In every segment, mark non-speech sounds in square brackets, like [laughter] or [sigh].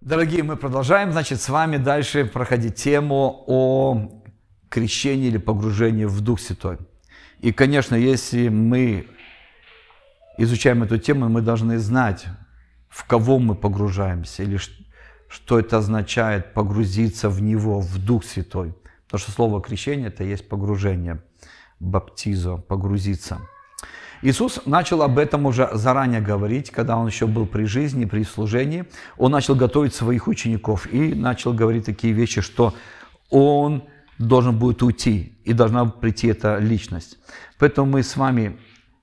Дорогие, мы продолжаем, значит, с вами дальше проходить тему о крещении или погружении в Дух Святой. И, конечно, если мы изучаем эту тему, мы должны знать, в кого мы погружаемся, или что это означает погрузиться в Него, в Дух Святой. Потому что слово крещение – это есть погружение, баптизо, погрузиться. Иисус начал об этом уже заранее говорить, когда он еще был при жизни, при служении. Он начал готовить своих учеников и начал говорить такие вещи, что он должен будет уйти, и должна прийти эта личность. Поэтому мы с вами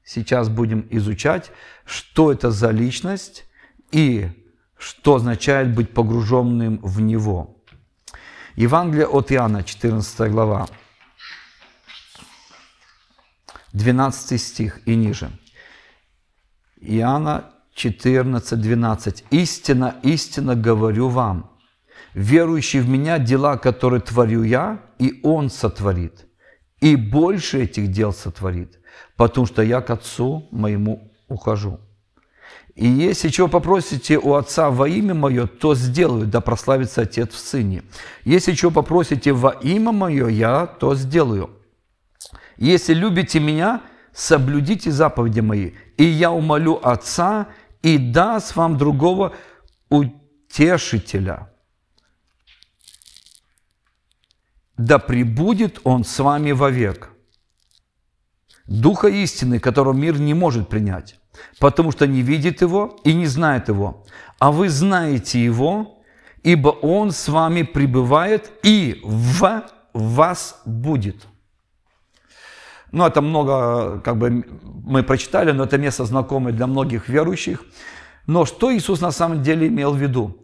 сейчас будем изучать, что это за личность и что означает быть погруженным в Него. Евангелие от Иоанна, 14 глава, 12 стих и ниже. Иоанна 14, 12. «Истина, истина говорю вам, верующий в Меня, дела, которые творю Я, и Он сотворит, и больше этих дел сотворит, потому что Я к Отцу моему ухожу. И если чего попросите у Отца во имя Мое, то сделаю, да прославится Отец в Сыне. Если чего попросите во имя Мое, Я то сделаю. Если любите Меня, соблюдите заповеди Мои, и Я умолю Отца, и даст вам другого утешителя. Да пребудет Он с вами вовек. Духа истины, которого мир не может принять, потому что не видит Его и не знает Его. А вы знаете Его, ибо Он с вами пребывает и в вас будет. Ну, это много, как бы, мы прочитали, но это место знакомое для многих верующих. Но что Иисус на самом деле имел в виду?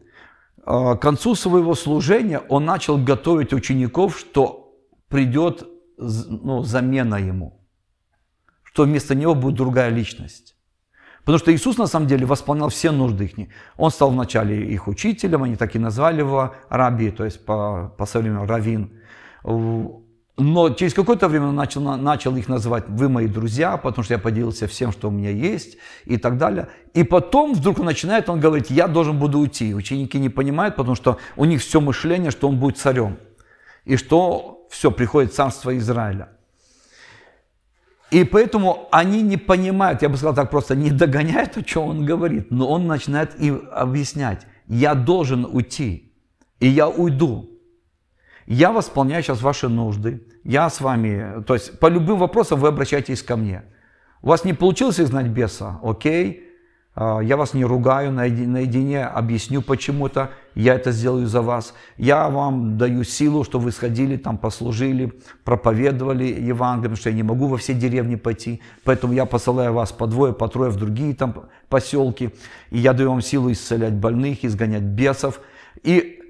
А, к концу своего служения Он начал готовить учеников, что придет ну, замена Ему, что вместо Него будет другая личность. Потому что Иисус на самом деле восполнял все нужды их. Он стал вначале их учителем, они так и назвали его раби, то есть по, по современному равин. Но через какое-то время начал, начал их называть «вы мои друзья», потому что я поделился всем, что у меня есть и так далее. И потом вдруг он начинает, он говорит, я должен буду уйти. Ученики не понимают, потому что у них все мышление, что он будет царем. И что все, приходит царство Израиля. И поэтому они не понимают, я бы сказал так просто, не догоняют, о чем он говорит. Но он начинает им объяснять, я должен уйти, и я уйду. Я восполняю сейчас ваши нужды. Я с вами, то есть по любым вопросам вы обращайтесь ко мне. У вас не получилось изгнать беса? Окей. А, я вас не ругаю, наедине объясню почему-то, я это сделаю за вас. Я вам даю силу, что вы сходили, там послужили, проповедовали Евангелие, потому что я не могу во все деревни пойти, поэтому я посылаю вас по двое, по трое в другие там поселки, и я даю вам силу исцелять больных, изгонять бесов. И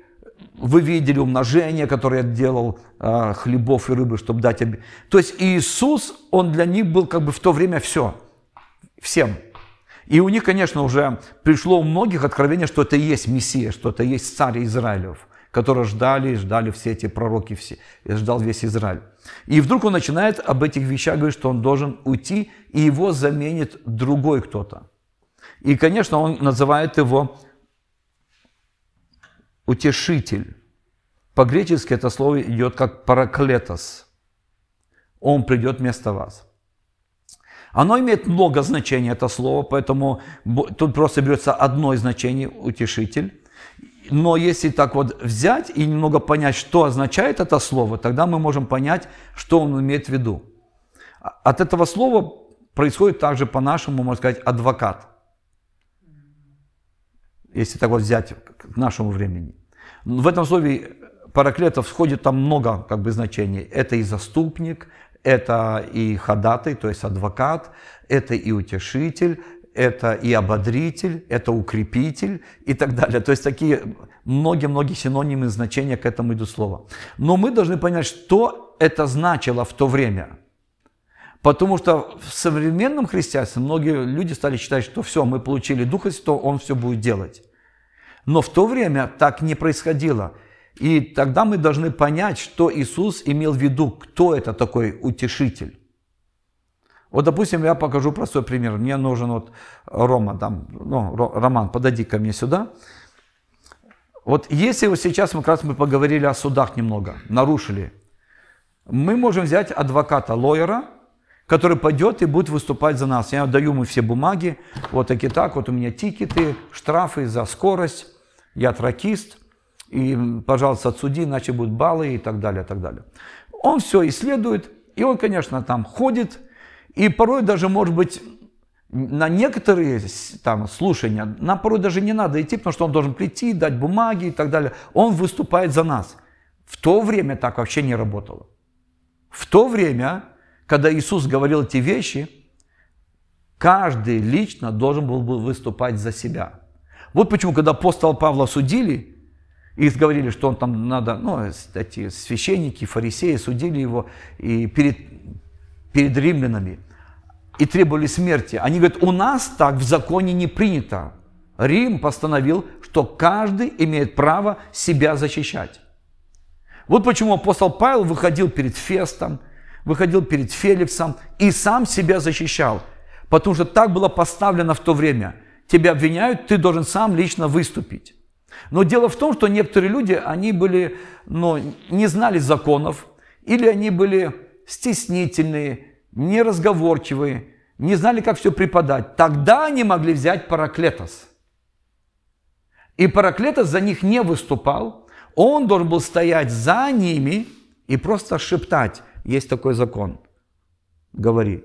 вы видели умножение, которое я делал а, хлебов и рыбы, чтобы дать... То есть Иисус, Он для них был как бы в то время все, всем. И у них, конечно, уже пришло у многих откровение, что это и есть Мессия, что это и есть царь Израилев, которого ждали, ждали все эти пророки, все, и ждал весь Израиль. И вдруг он начинает об этих вещах говорить, что он должен уйти, и его заменит другой кто-то. И, конечно, он называет его утешитель. По-гречески это слово идет как параклетос. Он придет вместо вас. Оно имеет много значений, это слово, поэтому тут просто берется одно из значений – утешитель. Но если так вот взять и немного понять, что означает это слово, тогда мы можем понять, что он имеет в виду. От этого слова происходит также по-нашему, можно сказать, адвокат если так вот взять к нашему времени. В этом слове параклетов входит там много как бы значений. Это и заступник, это и ходатай, то есть адвокат, это и утешитель, это и ободритель, это укрепитель и так далее. То есть такие многие-многие синонимы значения к этому идут слова. Но мы должны понять, что это значило в то время. Потому что в современном христианстве многие люди стали считать, что все, мы получили Духа Святого, Он все будет делать. Но в то время так не происходило. И тогда мы должны понять, что Иисус имел в виду, кто это такой утешитель. Вот, допустим, я покажу простой пример. Мне нужен вот Рома, там, ну, Роман, подойди ко мне сюда. Вот если вот сейчас мы как раз мы поговорили о судах немного, нарушили, мы можем взять адвоката, лоера, который пойдет и будет выступать за нас. Я даю ему все бумаги, вот такие так, вот у меня тикеты, штрафы за скорость, я тракист, и, пожалуйста, отсуди, иначе будут баллы и так далее, и так далее. Он все исследует, и он, конечно, там ходит, и порой даже, может быть, на некоторые там слушания нам порой даже не надо идти, потому что он должен прийти, дать бумаги и так далее. Он выступает за нас. В то время так вообще не работало. В то время, когда Иисус говорил эти вещи, каждый лично должен был выступать за себя. Вот почему, когда апостола Павла судили, и говорили, что он там надо, ну, эти священники, фарисеи судили его и перед, перед римлянами и требовали смерти. Они говорят, у нас так в законе не принято. Рим постановил, что каждый имеет право себя защищать. Вот почему апостол Павел выходил перед Фестом, выходил перед Феликсом и сам себя защищал. Потому что так было поставлено в то время. Тебя обвиняют, ты должен сам лично выступить. Но дело в том, что некоторые люди, они были, ну, не знали законов, или они были стеснительные, неразговорчивые, не знали, как все преподать. Тогда они могли взять параклетос. И параклетос за них не выступал. Он должен был стоять за ними и просто шептать. Есть такой закон. Говори.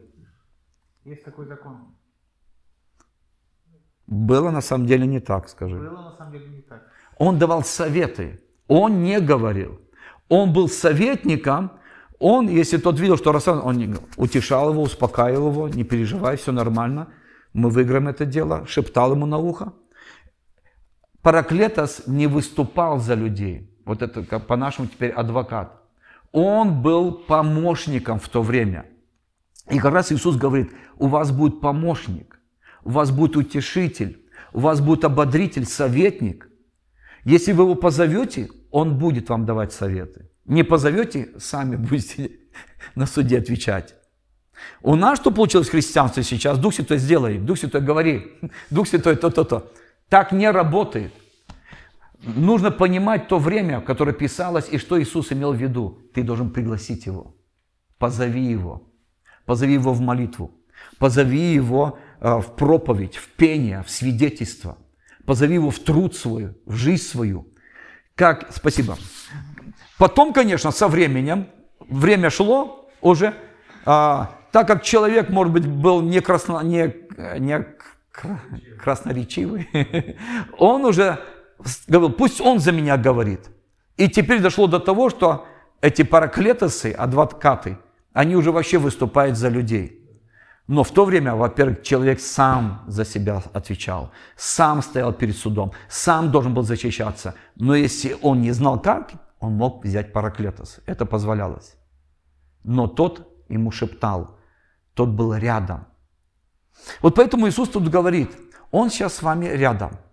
Есть такой закон. Было на самом деле не так, скажи. Было на самом деле не так. Он давал советы. Он не говорил. Он был советником. Он, если тот видел, что Рассан, он не, утешал его, успокаивал его, не переживай, все нормально, мы выиграем это дело, шептал ему на ухо. Параклетос не выступал за людей. Вот это по-нашему теперь адвокат. Он был помощником в то время. И как раз Иисус говорит, у вас будет помощник, у вас будет утешитель, у вас будет ободритель, советник. Если вы его позовете, он будет вам давать советы. Не позовете, сами будете [laughs] на суде отвечать. У нас что получилось в христианстве сейчас? Дух Святой сделай, Дух Святой говори, [laughs] Дух Святой то-то-то. Так не работает. Нужно понимать то время, которое писалось, и что Иисус имел в виду. Ты должен пригласить его. Позови его. Позови его в молитву. Позови его э, в проповедь, в пение, в свидетельство. Позови его в труд свой, в жизнь свою. Как, спасибо. Потом, конечно, со временем, время шло уже, а, так как человек, может быть, был не, красно, не, не красноречивый, [laughs] он уже говорил, пусть он за меня говорит. И теперь дошло до того, что эти параклетосы, адвокаты, они уже вообще выступают за людей. Но в то время, во-первых, человек сам за себя отвечал, сам стоял перед судом, сам должен был защищаться. Но если он не знал как, он мог взять параклетос. Это позволялось. Но тот ему шептал, тот был рядом. Вот поэтому Иисус тут говорит, Он сейчас с вами рядом –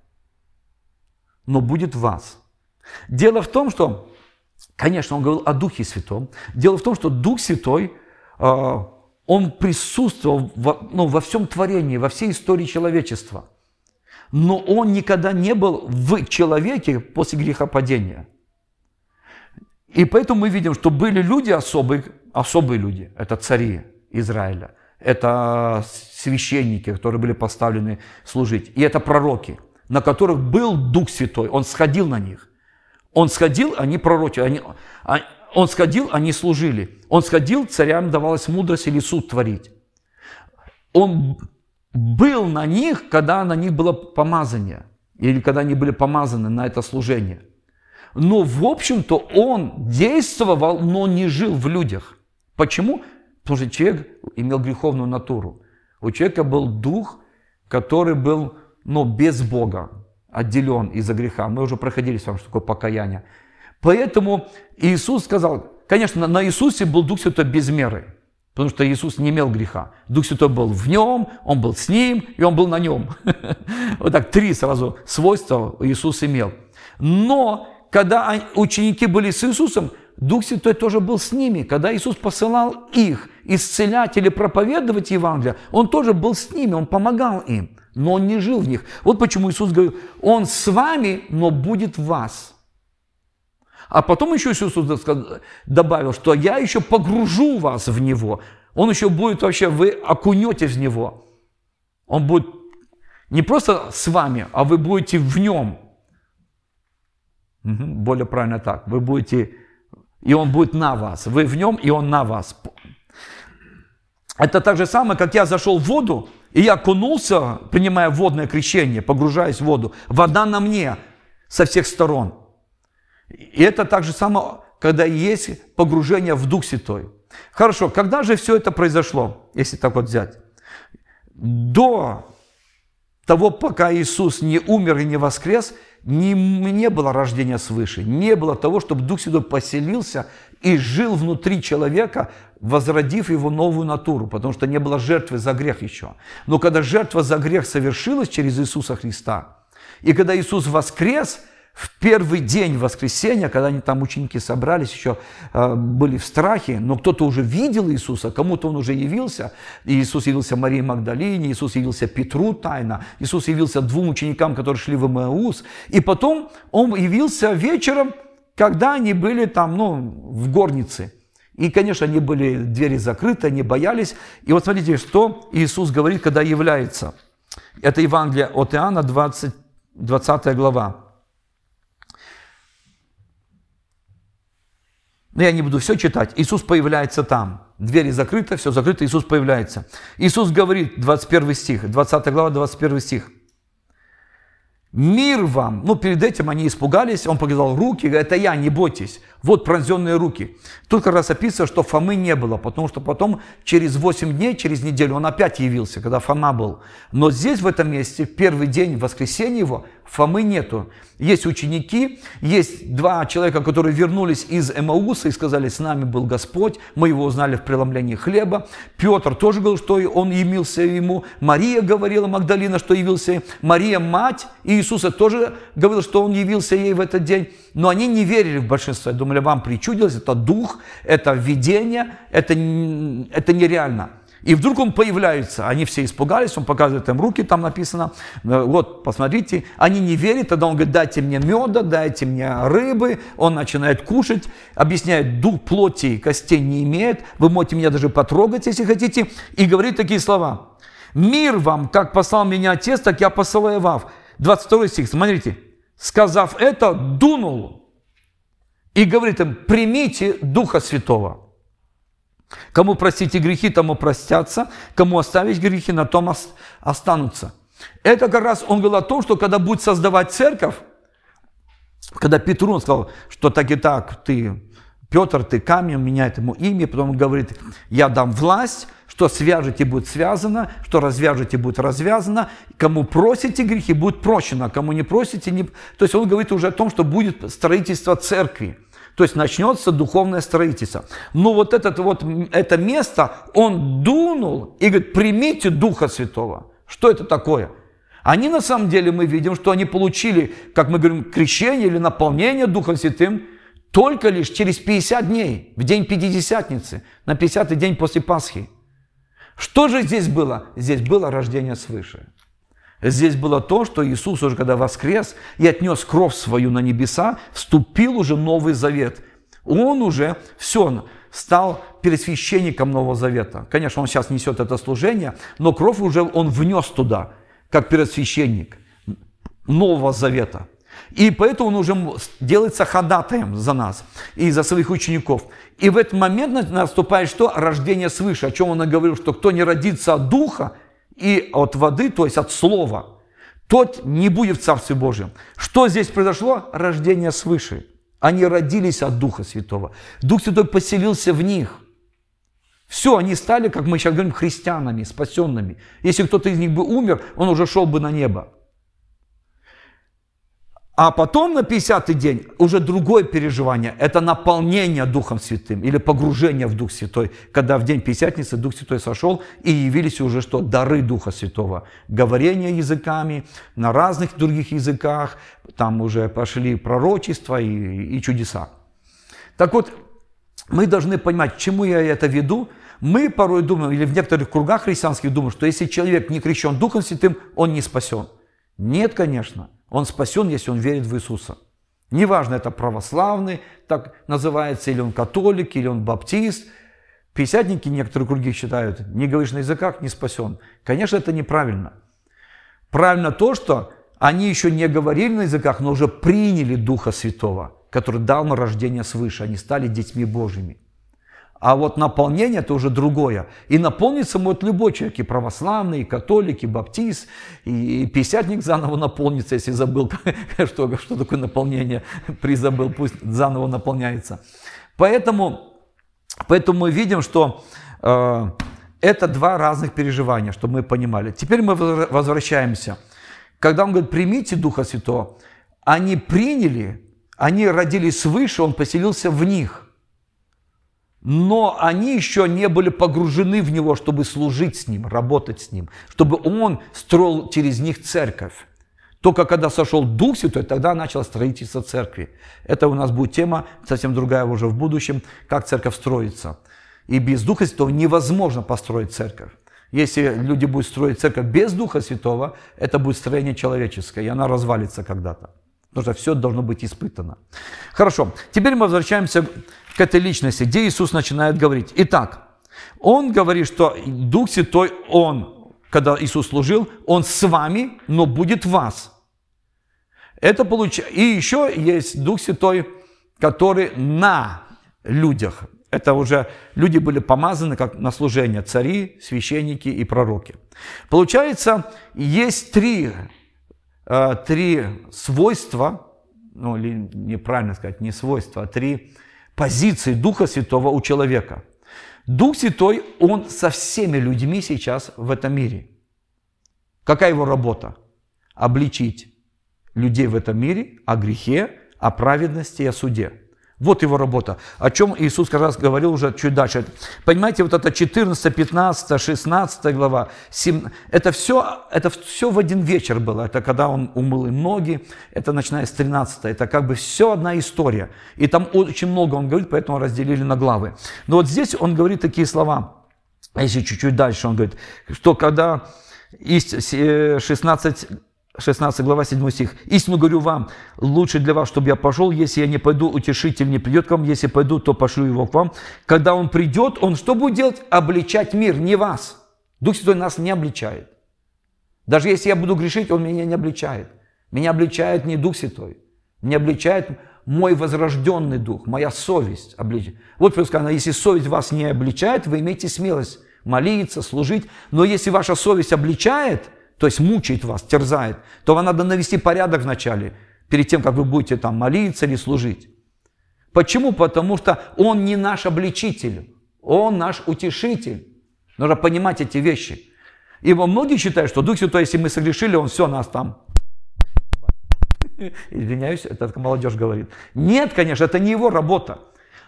но будет в вас. Дело в том, что, конечно, он говорил о Духе Святом. Дело в том, что Дух Святой, а, он присутствовал во, ну, во всем творении, во всей истории человечества. Но он никогда не был в человеке после грехопадения. И поэтому мы видим, что были люди особые, особые люди, это цари Израиля, это священники, которые были поставлены служить, и это пророки – на которых был Дух Святой. Он сходил на них. Он сходил, они пророчили. Они, а, он сходил, они служили. Он сходил, царям давалась мудрость или суд творить. Он был на них, когда на них было помазание. Или когда они были помазаны на это служение. Но, в общем-то, он действовал, но не жил в людях. Почему? Потому что человек имел греховную натуру. У человека был дух, который был но без Бога, отделен из-за греха. Мы уже проходили с вами, что такое покаяние. Поэтому Иисус сказал, конечно, на Иисусе был Дух Святой без меры, потому что Иисус не имел греха. Дух Святой был в нем, Он был с ним, и Он был на нем. [laughs] Вот так три сразу свойства Иисус имел. Но когда ученики были с Иисусом, Дух Святой тоже был с ними. Когда Иисус посылал их исцелять или проповедовать Евангелие, Он тоже был с ними, Он помогал им. но Он не жил в них. Вот почему Иисус говорил, Он с вами, но будет в вас. А потом еще Иисус добавил, что я еще погружу вас в Него. Он еще будет вообще, вы окунетесь в Него. Он будет не просто с вами, а вы будете в Нем. Угу, более правильно так. Вы будете, и Он будет на вас. Вы в Нем, и Он на вас. Это так же самое, как я зашел в воду, и я окунулся, принимая водное крещение, погружаясь в воду. Вода на мне со всех сторон. И это так же самое, когда есть погружение в Дух Святой. Хорошо, когда же все это произошло, если так вот взять? До того, пока Иисус не умер и не воскрес, не, не было рождения свыше, не было того, чтобы Дух Святой поселился и жил внутри человека, возродив его новую натуру, потому что не было жертвы за грех еще. Но когда жертва за грех совершилась через Иисуса Христа, и когда Иисус воскрес – в первый день воскресенья, когда они там ученики собрались, еще э, были в страхе, но кто-то уже видел Иисуса, кому-то он уже явился. Иисус явился Марии Магдалине, Иисус явился Петру тайно, Иисус явился двум ученикам, которые шли в Эмаус. И потом он явился вечером, когда они были там, ну, в горнице. И, конечно, они были, двери закрыты, они боялись. И вот смотрите, что Иисус говорит, когда является. Это Евангелие от Иоанна, 20, 20 глава. Но я не буду все читать. Иисус появляется там. Двери закрыты, все закрыто, Иисус появляется. Иисус говорит, 21 стих, 20 глава, 21 стих. Мир вам. Ну, перед этим они испугались, он показал руки, это я, не бойтесь. Вот пронзенные руки. Тут как раз описано, что Фомы не было, потому что потом через 8 дней, через неделю он опять явился, когда Фома был. Но здесь, в этом месте, первый день воскресенья его, Фомы нету. Есть ученики, есть два человека, которые вернулись из Эмауса и сказали, с нами был Господь, мы его узнали в преломлении хлеба. Петр тоже говорил, что он явился ему. Мария говорила, Магдалина, что явился. Мария, мать Иисуса, тоже говорила, что он явился ей в этот день. Но они не верили в большинство. Думали, вам причудилось, это дух, это видение, это, это нереально. И вдруг он появляется, они все испугались, он показывает им руки, там написано, «Э, вот, посмотрите, они не верят, тогда он говорит, дайте мне меда, дайте мне рыбы, он начинает кушать, объясняет, дух плоти и костей не имеет, вы можете меня даже потрогать, если хотите, и говорит такие слова, мир вам, как послал меня отец, так я посылаю вам. 22 стих, смотрите, сказав это, дунул и говорит им, примите Духа Святого. Кому простите грехи, тому простятся, кому оставить грехи, на том останутся. Это как раз он говорил о том, что когда будет создавать церковь, когда Петру сказал, что так и так, ты, Петр, ты камень, меняет ему имя, потом он говорит, я дам власть, что свяжете, будет связано, что развяжете, будет развязано, кому просите грехи, будет прощено, кому не просите, не... То есть он говорит уже о том, что будет строительство церкви. То есть начнется духовное строительство. Но вот, этот, вот это место он дунул и говорит, примите Духа Святого. Что это такое? Они на самом деле, мы видим, что они получили, как мы говорим, крещение или наполнение Духом Святым только лишь через 50 дней, в день Пятидесятницы, на 50-й день после Пасхи. Что же здесь было? Здесь было рождение свыше. Здесь было то, что Иисус уже когда воскрес и отнес кровь свою на небеса, вступил уже Новый Завет. Он уже все, стал пересвященником Нового Завета. Конечно, он сейчас несет это служение, но кровь уже он внес туда, как пересвященник Нового Завета. И поэтому он уже делается ходатаем за нас и за своих учеников. И в этот момент наступает что? Рождение свыше, о чем он говорил, что кто не родится от Духа, и от воды, то есть от слова, тот не будет в Царстве Божьем. Что здесь произошло? Рождение свыше. Они родились от Духа Святого. Дух Святой поселился в них. Все, они стали, как мы сейчас говорим, христианами, спасенными. Если кто-то из них бы умер, он уже шел бы на небо. А потом на 50-й день уже другое переживание. Это наполнение Духом Святым или погружение в Дух Святой. Когда в день Пятидесятницы Дух Святой сошел и явились уже что? Дары Духа Святого. Говорение языками на разных других языках. Там уже пошли пророчества и, и чудеса. Так вот, мы должны понимать, к чему я это веду. Мы порой думаем, или в некоторых кругах христианских думают, что если человек не крещен Духом Святым, он не спасен. Нет, конечно. Он спасен, если он верит в Иисуса. Неважно, это православный, так называется, или он католик, или он баптист. Пятидесятники некоторые круги считают, не говоришь на языках, не спасен. Конечно, это неправильно. Правильно то, что они еще не говорили на языках, но уже приняли Духа Святого, который дал на рождение свыше. Они стали детьми Божьими. А вот наполнение – это уже другое. И наполниться может любой человек, и православный, и католик, и баптист, и пятидесятник заново наполнится, если забыл, [laughs] что, что такое наполнение, призабыл, пусть заново наполняется. Поэтому, поэтому мы видим, что э, это два разных переживания, чтобы мы понимали. Теперь мы возвращаемся. Когда он говорит, примите Духа Святого, они приняли, они родились свыше, он поселился в них но они еще не были погружены в него, чтобы служить с ним, работать с ним, чтобы он строил через них церковь. Только когда сошел Дух Святой, тогда начало строительство церкви. Это у нас будет тема, совсем другая уже в будущем, как церковь строится. И без Духа Святого невозможно построить церковь. Если люди будут строить церковь без Духа Святого, это будет строение человеческое, и она развалится когда-то. Потому что все должно быть испытано. Хорошо, теперь мы возвращаемся к этой личности, где Иисус начинает говорить. Итак, Он говорит, что Дух Святой, Он, когда Иисус служил, Он с вами, но будет вас. Это получается. И еще есть Дух Святой, который на людях. Это уже люди были помазаны как на служение, цари, священники и пророки. Получается, есть три Э, три свойства, ну или неправильно сказать, не свойства, а три позиции Духа Святого у человека. Дух Святой, Он со всеми людьми сейчас в этом мире. Какая его работа? Обличить людей в этом мире о грехе, о праведности и о суде. Вот его работа. О чем Иисус как раз говорил уже чуть дальше. Понимаете, вот это 14, 15, 16 глава, 7, это все, это все в один вечер было. Это когда он умыл им ноги, это начиная с 13. Это как бы все одна история. И там очень много он говорит, поэтому разделили на главы. Но вот здесь он говорит такие слова. А если чуть-чуть дальше он говорит, что когда 16 16 глава, 7 стих. «Истину говорю вам, лучше для вас, чтобы я пошел, если я не пойду, утешитель не придет к вам, если пойду, то пошлю его к вам. Когда он придет, он что будет делать? Обличать мир, не вас. Дух Святой нас не обличает. Даже если я буду грешить, он меня не обличает. Меня обличает не Дух Святой. Меня обличает мой возрожденный дух, моя совесть обличает. Вот сказано, если совесть вас не обличает, вы имеете смелость молиться, служить. Но если ваша совесть обличает – то есть мучает вас, терзает, то вам надо навести порядок вначале, перед тем, как вы будете там молиться или служить. Почему? Потому что Он не наш обличитель, Он наш утешитель. Нужно понимать эти вещи. И многие считают, что Дух Святой, если мы согрешили, Он все, нас там [laughs] Извиняюсь, это молодежь говорит. Нет, конечно, это не его работа.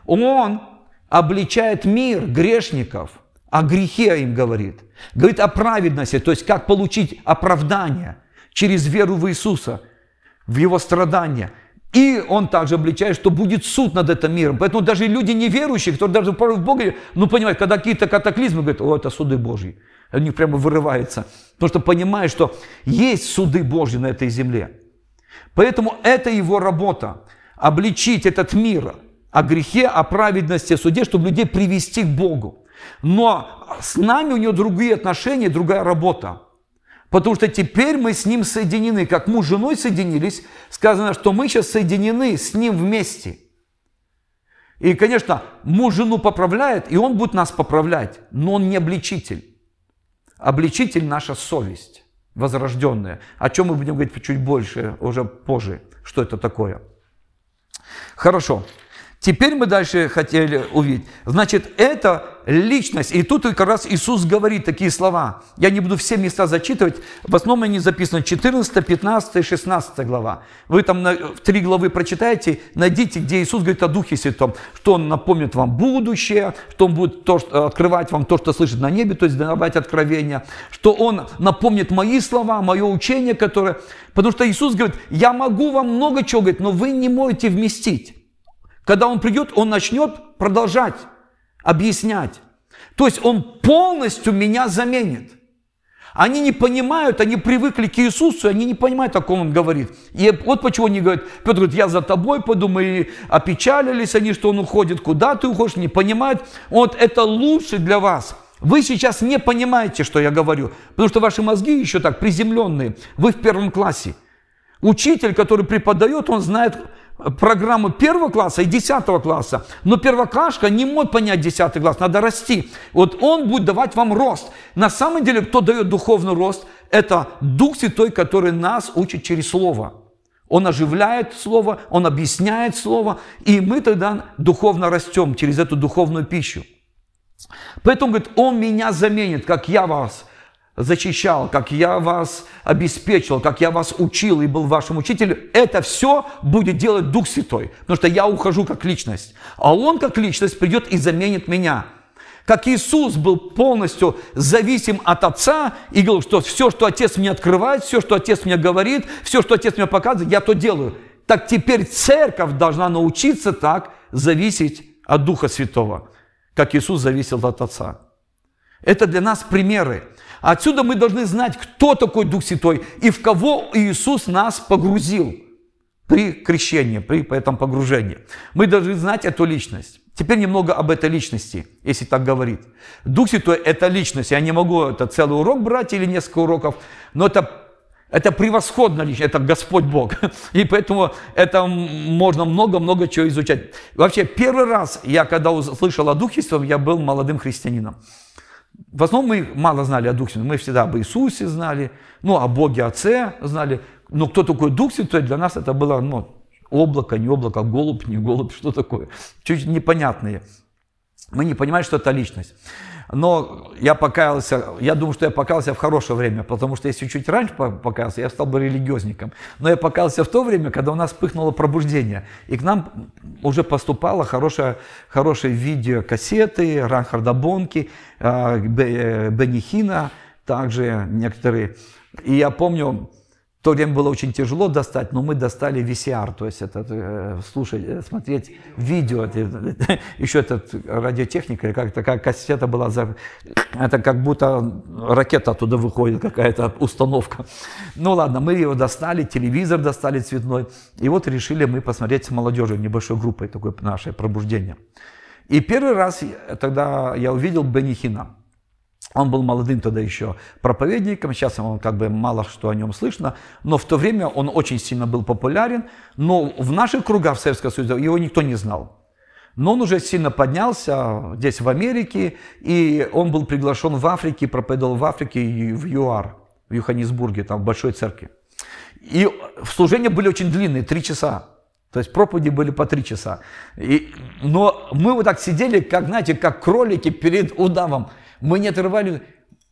Он обличает мир грешников – о грехе им говорит. Говорит о праведности, то есть как получить оправдание через веру в Иисуса, в Его страдания. И он также обличает, что будет суд над этим миром. Поэтому даже люди неверующие, которые даже в Бога, ну понимают, когда какие-то катаклизмы, говорят, о, это суды Божьи. У них прямо вырывается. Потому что понимают, что есть суды Божьи на этой земле. Поэтому это его работа. Обличить этот мир о грехе, о праведности, о суде, чтобы людей привести к Богу. Но с нами у него другие отношения, другая работа. Потому что теперь мы с ним соединены. Как муж с женой соединились, сказано, что мы сейчас соединены с ним вместе. И, конечно, муж жену поправляет, и он будет нас поправлять, но он не обличитель. Обличитель – наша совесть возрожденная. О чем мы будем говорить чуть больше, уже позже, что это такое. Хорошо. Теперь мы дальше хотели увидеть. Значит, это личность. И тут как раз Иисус говорит такие слова. Я не буду все места зачитывать. В основном они записаны 14, 15, 16 глава. Вы там в три главы прочитаете, найдите, где Иисус говорит о Духе Святом. Что Он напомнит вам будущее, что Он будет то, что, открывать вам то, что слышит на небе, то есть давать откровения. Что Он напомнит мои слова, мое учение, которое... Потому что Иисус говорит, я могу вам много чего говорить, но вы не можете вместить. Когда Он придет, Он начнет продолжать, объяснять. То есть Он полностью меня заменит. Они не понимают, они привыкли к Иисусу, они не понимают, о ком Он говорит. И вот почему они говорят, Петр говорит, я за тобой пойду, мы опечалились они, что Он уходит, куда ты уходишь, не понимают. Вот это лучше для вас. Вы сейчас не понимаете, что я говорю, потому что ваши мозги еще так приземленные. Вы в первом классе. Учитель, который преподает, он знает программу первого класса и десятого класса. Но первоклашка не может понять десятый класс, надо расти. Вот он будет давать вам рост. На самом деле, кто дает духовный рост, это Дух Святой, который нас учит через Слово. Он оживляет Слово, Он объясняет Слово, и мы тогда духовно растем через эту духовную пищу. Поэтому, говорит, Он меня заменит, как я вас зачищал, как я вас обеспечил, как я вас учил и был вашим учителем, это все будет делать Дух Святой, потому что я ухожу как личность, а Он как личность придет и заменит меня. Как Иисус был полностью зависим от Отца и говорил, что все, что Отец мне открывает, все, что Отец мне говорит, все, что Отец мне показывает, я то делаю. Так теперь церковь должна научиться так зависеть от Духа Святого, как Иисус зависел от Отца. Это для нас примеры. Отсюда мы должны знать, кто такой Дух Святой и в кого Иисус нас погрузил при крещении, при этом погружении. Мы должны знать эту личность. Теперь немного об этой личности, если так говорить. Дух Святой – это личность. Я не могу это целый урок брать или несколько уроков, но это, это превосходно личность, это Господь Бог. [laughs] И поэтому это можно много-много чего изучать. Вообще, первый раз я, когда услышал о Духе Святом, я был молодым христианином. В основном мы мало знали о Духе. Мы всегда об Иисусе знали, ну, о Боге Отце знали. Но кто такой Дух Святой, для нас это было ну, облако, не облако, голубь, не голубь, [laughs] что такое. Чуть непонятные. Мы не понимали, что это личность. Но я покаялся, я думаю, что я покаялся в хорошее время, потому что если чуть раньше покаялся, я стал бы религиозником. Но я покаялся в то время, когда у нас вспыхнуло пробуждение. И к нам уже поступало хорошее, хорошие видеокассеты, Ранхарда Бонки, а, Бенни Хина, также некоторые. И я помню, то время было очень тяжело достать, но мы достали VCR, то есть это э, слушать, э, смотреть видео, [laughs] еще этот радиотехника, как такая кассета была, за, это как будто ракета оттуда выходит, какая-то установка. Ну ладно, мы его достали, телевизор достали цветной, и вот решили мы посмотреть с молодежью, небольшой группой, такое наше пробуждение. И первый раз тогда я увидел Бенни Хина. Он был молодым тогда еще проповедником, сейчас он как бы мало что о нем слышно, но в то время он очень сильно был популярен, но в наших кругах Советского Союза его никто не знал. Но он уже сильно поднялся здесь в Америке, и он был приглашен в Африке, проповедовал в Африке и в ЮАР, в Йоханнесбурге, там в Большой Церкви. И служения были очень длинные, три часа. То есть проповеди были по три часа. И, но мы вот так сидели, как, знаете, как кролики перед удавом. Мы не отрывали.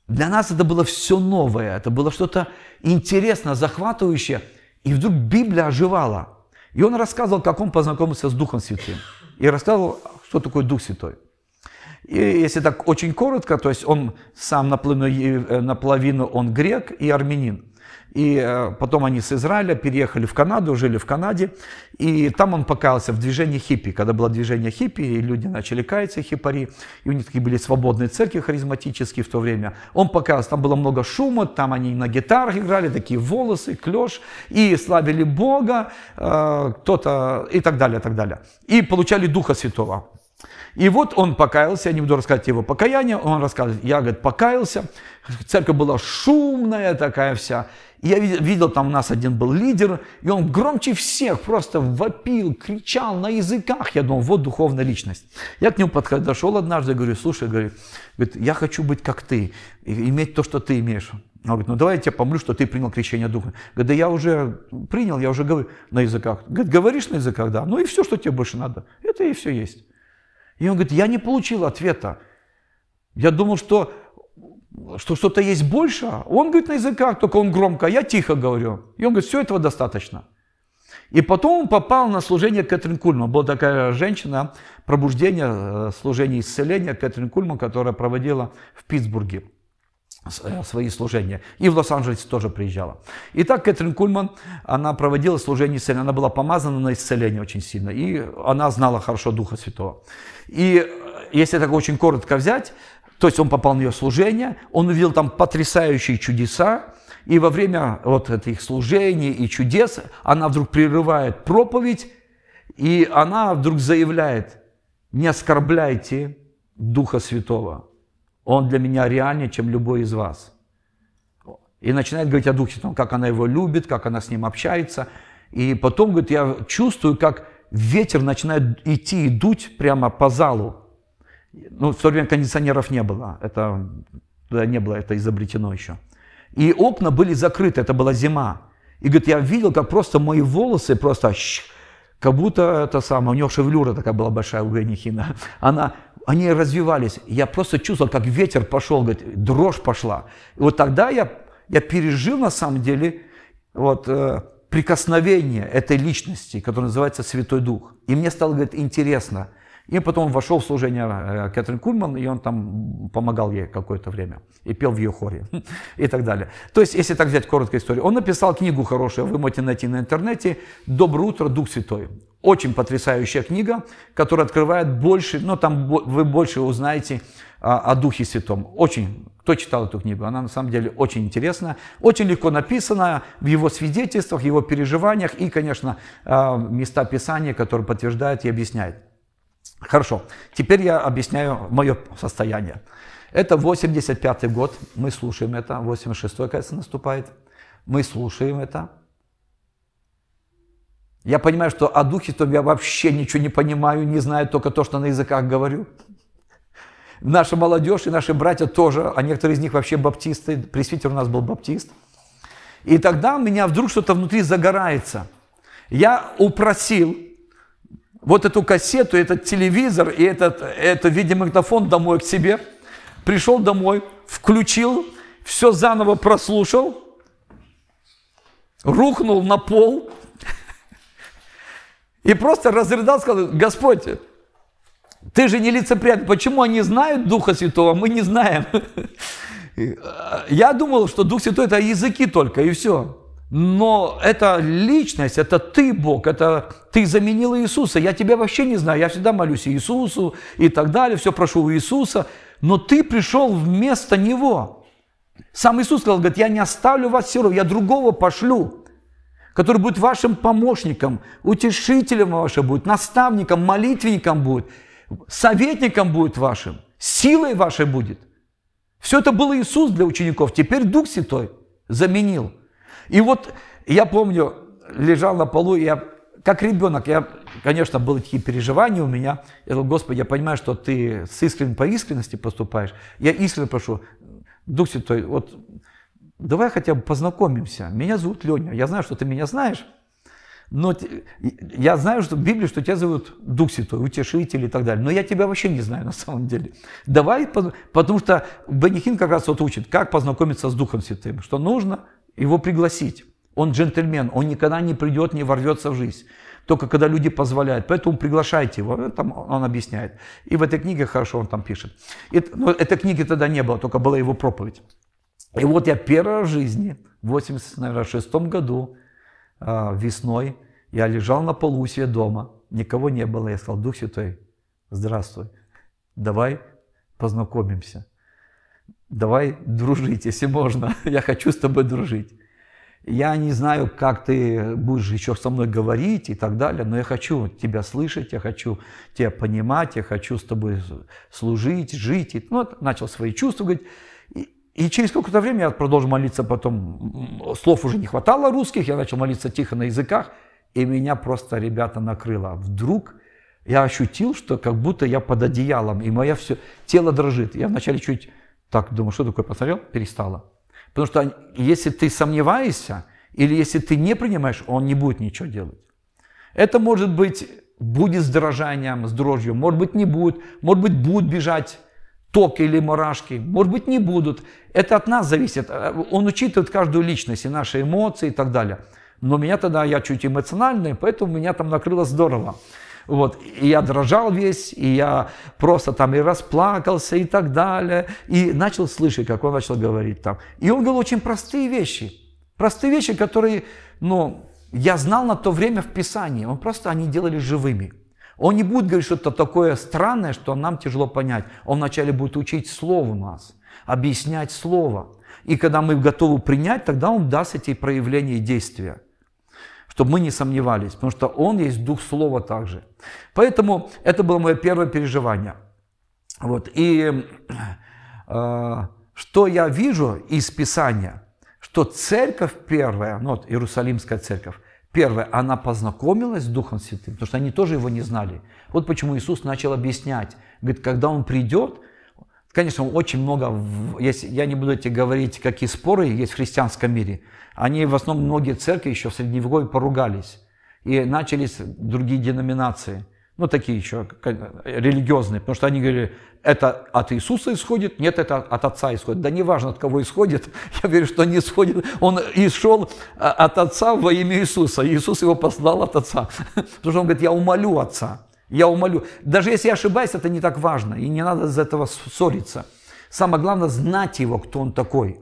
Для нас это было все новое, это было что-то интересное, захватывающее. И вдруг Библия оживала. И он рассказывал, как он познакомился с Духом Святым. И рассказывал, что такое Дух Святой. И если так очень коротко, то есть он сам наполовину, э, наполовину он грек и армянин. И э, потом они с Израиля переехали в Канаду, жили в Канаде. И там он покаялся в движении хиппи. Когда было движение хиппи, и люди начали каяться, хипари. И у них такие были свободные церкви харизматические в то время. Он покаялся, там было много шума, там они на гитарах играли, такие волосы, клеш. И славили Бога, э, кто-то и так далее, и так далее. И получали Духа Святого. И вот он покаялся, я не буду рассказывать его покаяние, он рассказывает, я, говорит, покаялся, церковь была шумная такая вся, я видел, там у нас один был лидер, и он громче всех просто вопил, кричал на языках. Я думал, вот духовная личность. Я к нему подошел однажды, говорю, слушай, говорит, я хочу быть как ты, иметь то, что ты имеешь. Он говорит, ну давай я тебе помолю, что ты принял крещение Духа. Говорит, да я уже принял, я уже говорю на языках. Говорит, говоришь на языках, да, ну и все, что тебе больше надо. Это и все есть. И он говорит, я не получил ответа. Я думал, что что что-то есть больше. Он говорит на языках, только он громко, а я тихо говорю. И он говорит, все этого достаточно. И потом он попал на служение Кэтрин Кульман. Была такая женщина, пробуждение, э, служение исцеления Кэтрин Кульман, которая проводила в Питтсбурге. Э, свои служения. И в Лос-Анджелесе тоже приезжала. Итак, Кэтрин Кульман, она проводила служение исцеления. Она была помазана на исцеление очень сильно. И она знала хорошо Духа Святого. И э, если так очень коротко взять, то есть он попал на ее служение, он увидел там потрясающие чудеса, и во время вот этих служений и чудес она вдруг прерывает проповедь, и она вдруг заявляет, не оскорбляйте Духа Святого. Он для меня реальнее, чем любой из вас. И начинает говорить о Духе Святом, как она его любит, как она с ним общается. И потом, говорит, я чувствую, как ветер начинает идти и дуть прямо по залу. Ну, в то время кондиционеров не было. Это туда не было, это изобретено еще. И окна были закрыты, это была зима. И говорит, я видел, как просто мои волосы просто, как будто это самое, у него шевелюра такая была большая у Генихина. Она, они развивались. Я просто чувствовал, как ветер пошел, говорит, дрожь пошла. И вот тогда я, я пережил на самом деле вот, э, прикосновение этой личности, которая называется Святой Дух. И мне стало, говорит, интересно – и потом он вошел в служение э, Кэтрин Кульман, и он там помогал ей какое-то время. И пел в ее хоре. [laughs] И так далее. То есть, если так взять короткую историю. Он написал книгу хорошую, вы можете найти на интернете. «Доброе утро, Дух Святой». Очень потрясающая книга, которая открывает больше, ну там вы больше узнаете о, о Духе Святом. Очень, кто читал эту книгу, она на самом деле очень интересная, очень легко написана в его свидетельствах, его переживаниях и, конечно, э, места Писания, которые подтверждают и объясняют. Хорошо, теперь я объясняю мое состояние. Это 85 год, мы слушаем это, 86-й, кажется, наступает. Мы слушаем это. Я понимаю, что о Духе Святом я вообще ничего не понимаю, не знаю только то, что на языках говорю. Наша молодежь и наши братья тоже, а некоторые из них вообще баптисты, пресвитер у нас был баптист. И тогда у меня вдруг что-то внутри загорается. Я упросил вот эту кассету, этот телевизор и этот, это видеомагнитофон домой к себе. Пришел домой, включил, все заново прослушал, рухнул на пол [laughs] и просто разрыдал, сказал, Господь, ты же не лицеприятный, почему они знают Духа Святого, мы не знаем. [laughs] Я думал, что Дух Святой это языки только, и все. Но это личность, это ты, Бог, это ты заменил Иисуса. Я тебя вообще не знаю, я всегда молюсь Иисусу и так далее, все прошу у Иисуса, но ты пришел вместо Него. Сам Иисус сказал, говорит, я не оставлю вас сиров, я другого пошлю, который будет вашим помощником, утешителем вашим будет, наставником, молитвенником будет, советником будет вашим, силой вашей будет. Все это был Иисус для учеников, теперь Дух Святой заменил – и вот я помню, лежал на полу, я как ребенок, я, конечно, были такие переживания у меня. Я говорю, Господи, я понимаю, что ты с искренней по искренности поступаешь. Я искренне прошу, Дух Святой, вот давай хотя бы познакомимся. Меня зовут Леня. Я знаю, что ты меня знаешь. Но я знаю, что в Библии, что тебя зовут Дух Святой, Утешитель и так далее. Но я тебя вообще не знаю на самом деле. Давай, потому что Бенихин как раз вот учит, как познакомиться с Духом Святым. Что нужно его пригласить. Он джентльмен, он никогда не придет, не ворвется в жизнь. Только когда люди позволяют. Поэтому приглашайте его. Там он объясняет. И в этой книге хорошо он там пишет. И, но этой книги тогда не было, только была его проповедь. И вот я первый раз в жизни, в 86 году, а, весной, я лежал на полу у себя дома. Никого не было. Я сказал, Дух Святой, здравствуй, давай познакомимся давай дружить, если можно. [laughs] Я хочу с тобой дружить. Я не знаю, как ты будешь еще со мной говорить и так далее, но я хочу тебя слышать, я хочу тебя понимать, я хочу с тобой служить, жить. И, ну, начал свои чувства говорить. И, и через какое-то время я продолжил молиться потом. Слов уже не хватало русских, я начал молиться тихо на языках. И меня просто, ребята, накрыло. Вдруг я ощутил, что как будто я под одеялом, и мое все тело дрожит. Я вначале чуть так думаю, что такое посмотрел, перестало. Потому что если ты сомневаешься, или если ты не принимаешь, он не будет ничего делать. Это может быть, будет с дрожанием, с дрожью, может быть не будет, может быть будут бежать ток или мурашки, может быть не будут. Это от нас зависит. Он учитывает каждую личность и наши эмоции и так далее. Но меня тогда, я чуть эмоциональный, поэтому меня там накрыло здорово. Вот, и я дрожал весь, и я просто там и расплакался, и так далее. И начал слышать, как он начал говорить там. И он говорил очень простые вещи. Простые вещи, которые, ну, я знал на то время в Писании. Он просто, они делали живыми. Он не будет говорить что-то такое странное, что нам тяжело понять. Он вначале будет учить Слову нас, объяснять Слово. И когда мы готовы принять, тогда Он даст эти проявления и действия чтобы мы не сомневались, потому что Он есть Дух Слова также. Поэтому это было мое первое переживание. Вот. И э, что я вижу из Писания, что церковь первая, ну вот Иерусалимская церковь, первая, она познакомилась с Духом Святым, потому что они тоже его не знали. Вот почему Иисус начал объяснять. Говорит, когда Он придет, конечно, очень много, если, я не буду тебе говорить, какие споры есть в христианском мире, они в основном, многие церкви еще в Средневековье поругались. И начались другие деноминации. Ну, такие еще религиозные. Потому что они говорили, это от Иисуса исходит, нет, это от Отца исходит. Да неважно, от кого исходит. [laughs] Я верю, что не исходит. Он и шел а, от Отца во имя Иисуса. Иисус его послал от Отца. [laughs] Потому что он говорит, я умолю Отца. Я умолю. Даже если я ошибаюсь, это не так важно. И не надо из этого ссориться. Самое главное знать его, кто он такой.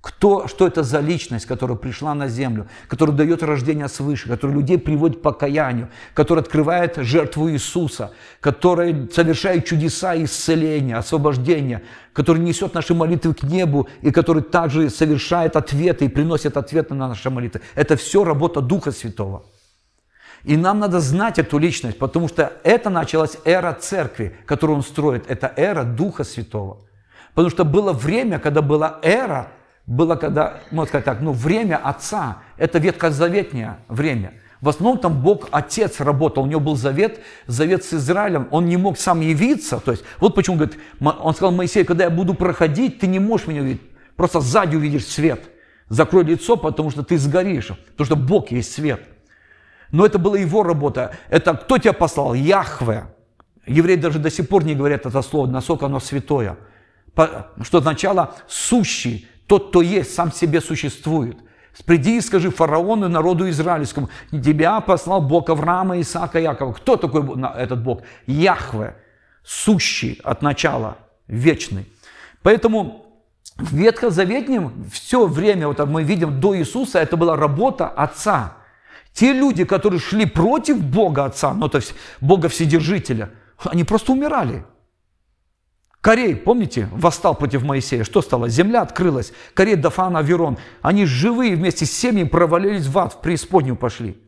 Кто, что это за личность, которая пришла на землю, которая дает рождение свыше, которая людей приводит к покаянию, которая открывает жертву Иисуса, которая совершает чудеса исцеления, освобождения, который несет наши молитвы к небу и который также совершает ответы и приносит ответы на наши молитвы. Это все работа Духа Святого. И нам надо знать эту личность, потому что это началась эра церкви, которую он строит. Это эра Духа Святого. Потому что было время, когда была эра было когда, можно сказать так, ну, время Отца, это ветхозаветнее время. В основном там Бог Отец работал, у него был завет, завет с Израилем, он не мог сам явиться. То есть, вот почему, говорит, он сказал Моисею, когда я буду проходить, ты не можешь меня увидеть, просто сзади увидишь свет. Закрой лицо, потому что ты сгоришь, потому что Бог есть свет. Но это была его работа. Это кто тебя послал? Яхве. Евреи даже до сих пор не говорят это слово, насколько оно святое. Что сначала сущий, тот, кто есть, сам себе существует. Приди и скажи фараону народу израильскому, тебя послал Бог Авраама, Исаака, Якова. Кто такой этот Бог? Яхве, сущий от начала, вечный. Поэтому в Ветхозаветнем все время, вот мы видим до Иисуса, это была работа Отца. Те люди, которые шли против Бога Отца, ну то есть Бога Вседержителя, они просто умирали. Корей, помните, восстал против Моисея. Что стало? Земля открылась. Корей, Дафан, Аверон. Они живые вместе с семьей провалились в ад, в преисподнюю пошли.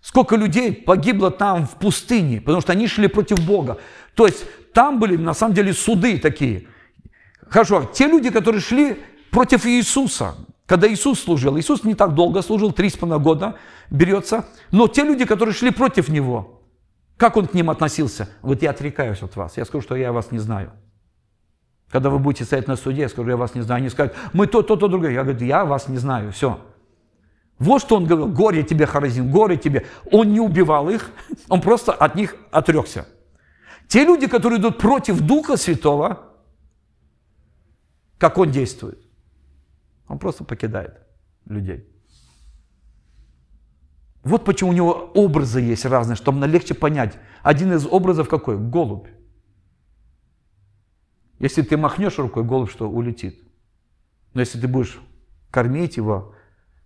Сколько людей погибло там в пустыне, потому что они шли против Бога. То есть там были на самом деле суды такие. Хорошо, те люди, которые шли против Иисуса, когда Иисус служил, Иисус не так долго служил, три с половиной года берется, но те люди, которые шли против Него, как он к ним относился? Вот я отрекаюсь от вас. Я скажу, что я вас не знаю. Когда вы будете стоять на суде, я скажу, я вас не знаю. Они скажут, мы то, то, то, другое. Я говорю, я вас не знаю. Все. Вот что он говорил, горе тебе, Харазин, горе тебе. Он не убивал их, [laughs] он просто от них отрекся. Те люди, которые идут против Духа Святого, как он действует? Он просто покидает людей. Вот почему у него образы есть разные, чтобы нам легче понять. Один из образов какой? Голубь. Если ты махнешь рукой, голубь что, улетит. Но если ты будешь кормить его,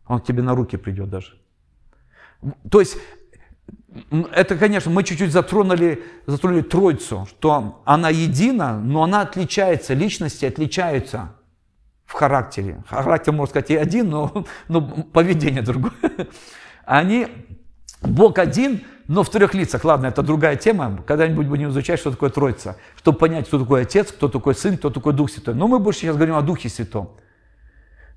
он к тебе на руки придет даже. То есть, это, конечно, мы чуть-чуть затронули, затронули Троицу, что она едина, но она отличается, личности отличаются в характере. Характер, можно сказать, и один, но, но поведение другое они, Бог один, но в трех лицах. Ладно, это другая тема. Когда-нибудь будем изучать, что такое Троица, чтобы понять, кто такой Отец, кто такой Сын, кто такой Дух Святой. Но мы больше сейчас говорим о Духе Святом.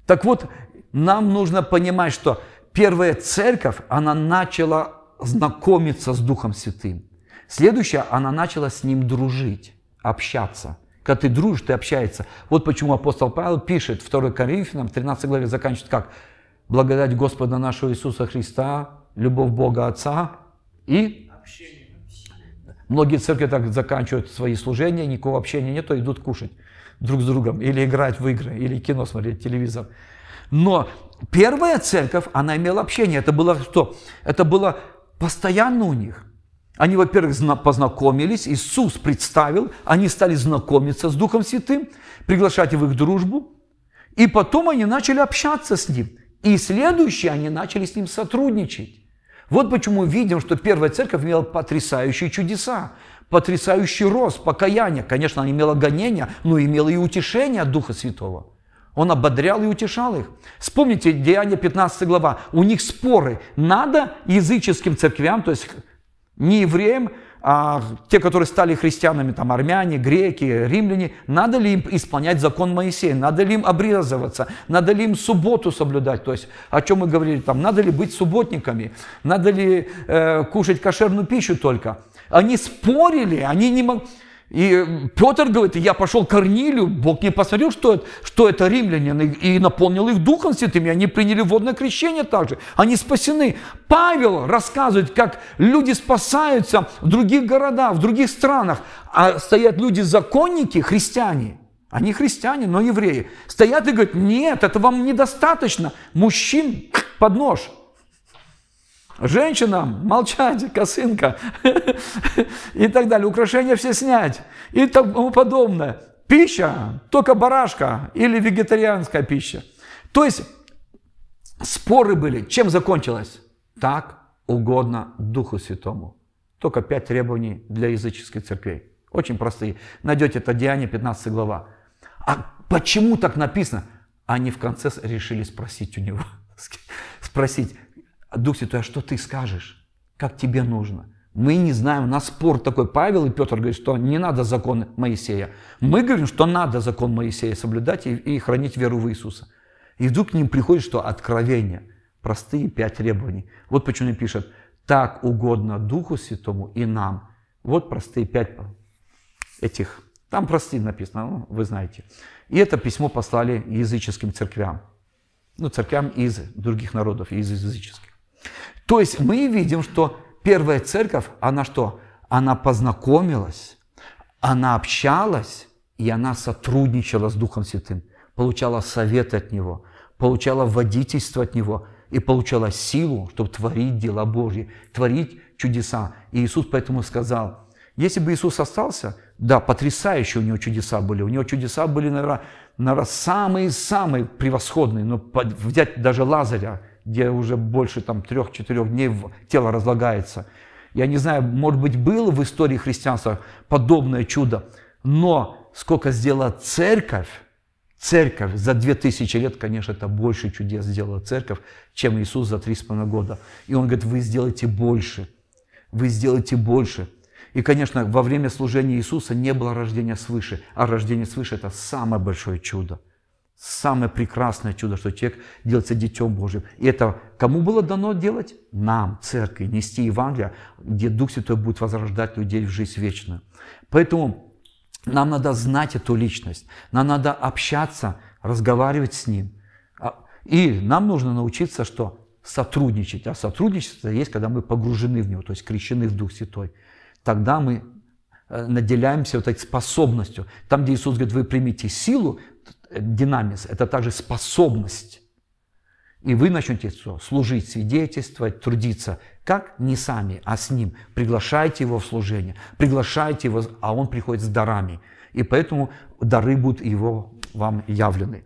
Так вот, нам нужно понимать, что первая церковь, она начала знакомиться с Духом Святым. Следующая, она начала с Ним дружить, общаться. Когда ты дружишь, ты общаешься. Вот почему апостол Павел пишет, 2 Коринфянам, 13 главе заканчивает как? благодать Господа нашего Иисуса Христа, любовь Бога Отца и общение. Многие церкви так заканчивают свои служения, никакого общения нет, то идут кушать друг с другом, или играть в игры, или кино смотреть, телевизор. Но первая церковь, она имела общение. Это было что? Это было постоянно у них. Они, во-первых, зна- познакомились, Иисус представил, они стали знакомиться с Духом Святым, приглашать в их дружбу, и потом они начали общаться с Ним. И следующие они начали с Ним сотрудничать. Вот почему видим, что первая церковь имела потрясающие чудеса, потрясающий рост, покаяние. Конечно, она имела гонения, но имела и утешение от Духа Святого. Он ободрял и утешал их. Вспомните, Деяние 15 глава. У них споры. Надо языческим церквям, то есть не евреям, а те, которые стали христианами, там армяне, греки, римляне, надо ли им исполнять закон Моисея, надо ли им обрезываться, надо ли им субботу соблюдать, то есть о чем мы говорили там, надо ли быть субботниками, надо ли э, кушать кошерную пищу только. Они спорили, они не могли... И Петр говорит, я пошел к Корнилию, Бог не посмотрел, что это, что это римляне, и наполнил их Духом Святым, и они приняли водное крещение также. Они спасены. Павел рассказывает, как люди спасаются в других городах, в других странах, а стоят люди-законники, христиане, они христиане, но евреи. Стоят и говорят, нет, это вам недостаточно. Мужчин под нож. Женщинам молчать, косынка [laughs] и так далее. Украшения все снять и тому подобное. Пища, только барашка или вегетарианская пища. То есть споры были. Чем закончилось? Так угодно Духу Святому. Только пять требований для языческих церквей. Очень простые. Найдете это Деяние, 15 глава. А почему так написано? Они в конце решили спросить у него. [laughs] Спросить, Дух Святой, а что ты скажешь? Как тебе нужно? Мы не знаем, у нас спор такой. Павел и Петр говорят, что не надо закон Моисея. Мы говорим, что надо закон Моисея соблюдать и, и хранить веру в Иисуса. И вдруг к ним приходит, что откровение. Простые пять требований. Вот почему он пишет, так угодно Духу Святому и нам. Вот простые пять этих. Там простые написано, ну, вы знаете. И это письмо послали языческим церквям. Ну, церквям из других народов, из языческих. То есть мы видим, что первая церковь, она что? Она познакомилась, она общалась, и она сотрудничала с Духом Святым, получала советы от Него, получала водительство от Него и получала силу, чтобы творить дела Божьи, творить чудеса. И Иисус поэтому сказал, если бы Иисус остался, да, потрясающие у него чудеса были. У него чудеса были, наверное самые-самые превосходные. Но взять даже Лазаря, где уже больше там трех-четырех дней тело разлагается. Я не знаю, может быть, было в истории христианства подобное чудо, но сколько сделала церковь, церковь за две тысячи лет, конечно, это больше чудес сделала церковь, чем Иисус за три с половиной года. И Он говорит, вы сделаете больше, вы сделаете больше. И, конечно, во время служения Иисуса не было рождения свыше, а рождение свыше – это самое большое чудо. Самое прекрасное чудо, что человек делается Детем Божьим. И это кому было дано делать? Нам, церкви, нести Евангелие, где Дух Святой будет возрождать людей в жизнь вечную. Поэтому нам надо знать эту личность, нам надо общаться, разговаривать с Ним. А, и нам нужно научиться, что сотрудничать. А сотрудничество есть, когда мы погружены в Него, то есть крещены в Дух Святой. Тогда мы э, наделяемся вот этой способностью. Там, где Иисус говорит, вы примите силу, динамис, это также способность. И вы начнете что? служить, свидетельствовать, трудиться. Как? Не сами, а с Ним. Приглашайте Его в служение, приглашайте Его, а Он приходит с дарами. И поэтому дары будут Его вам явлены.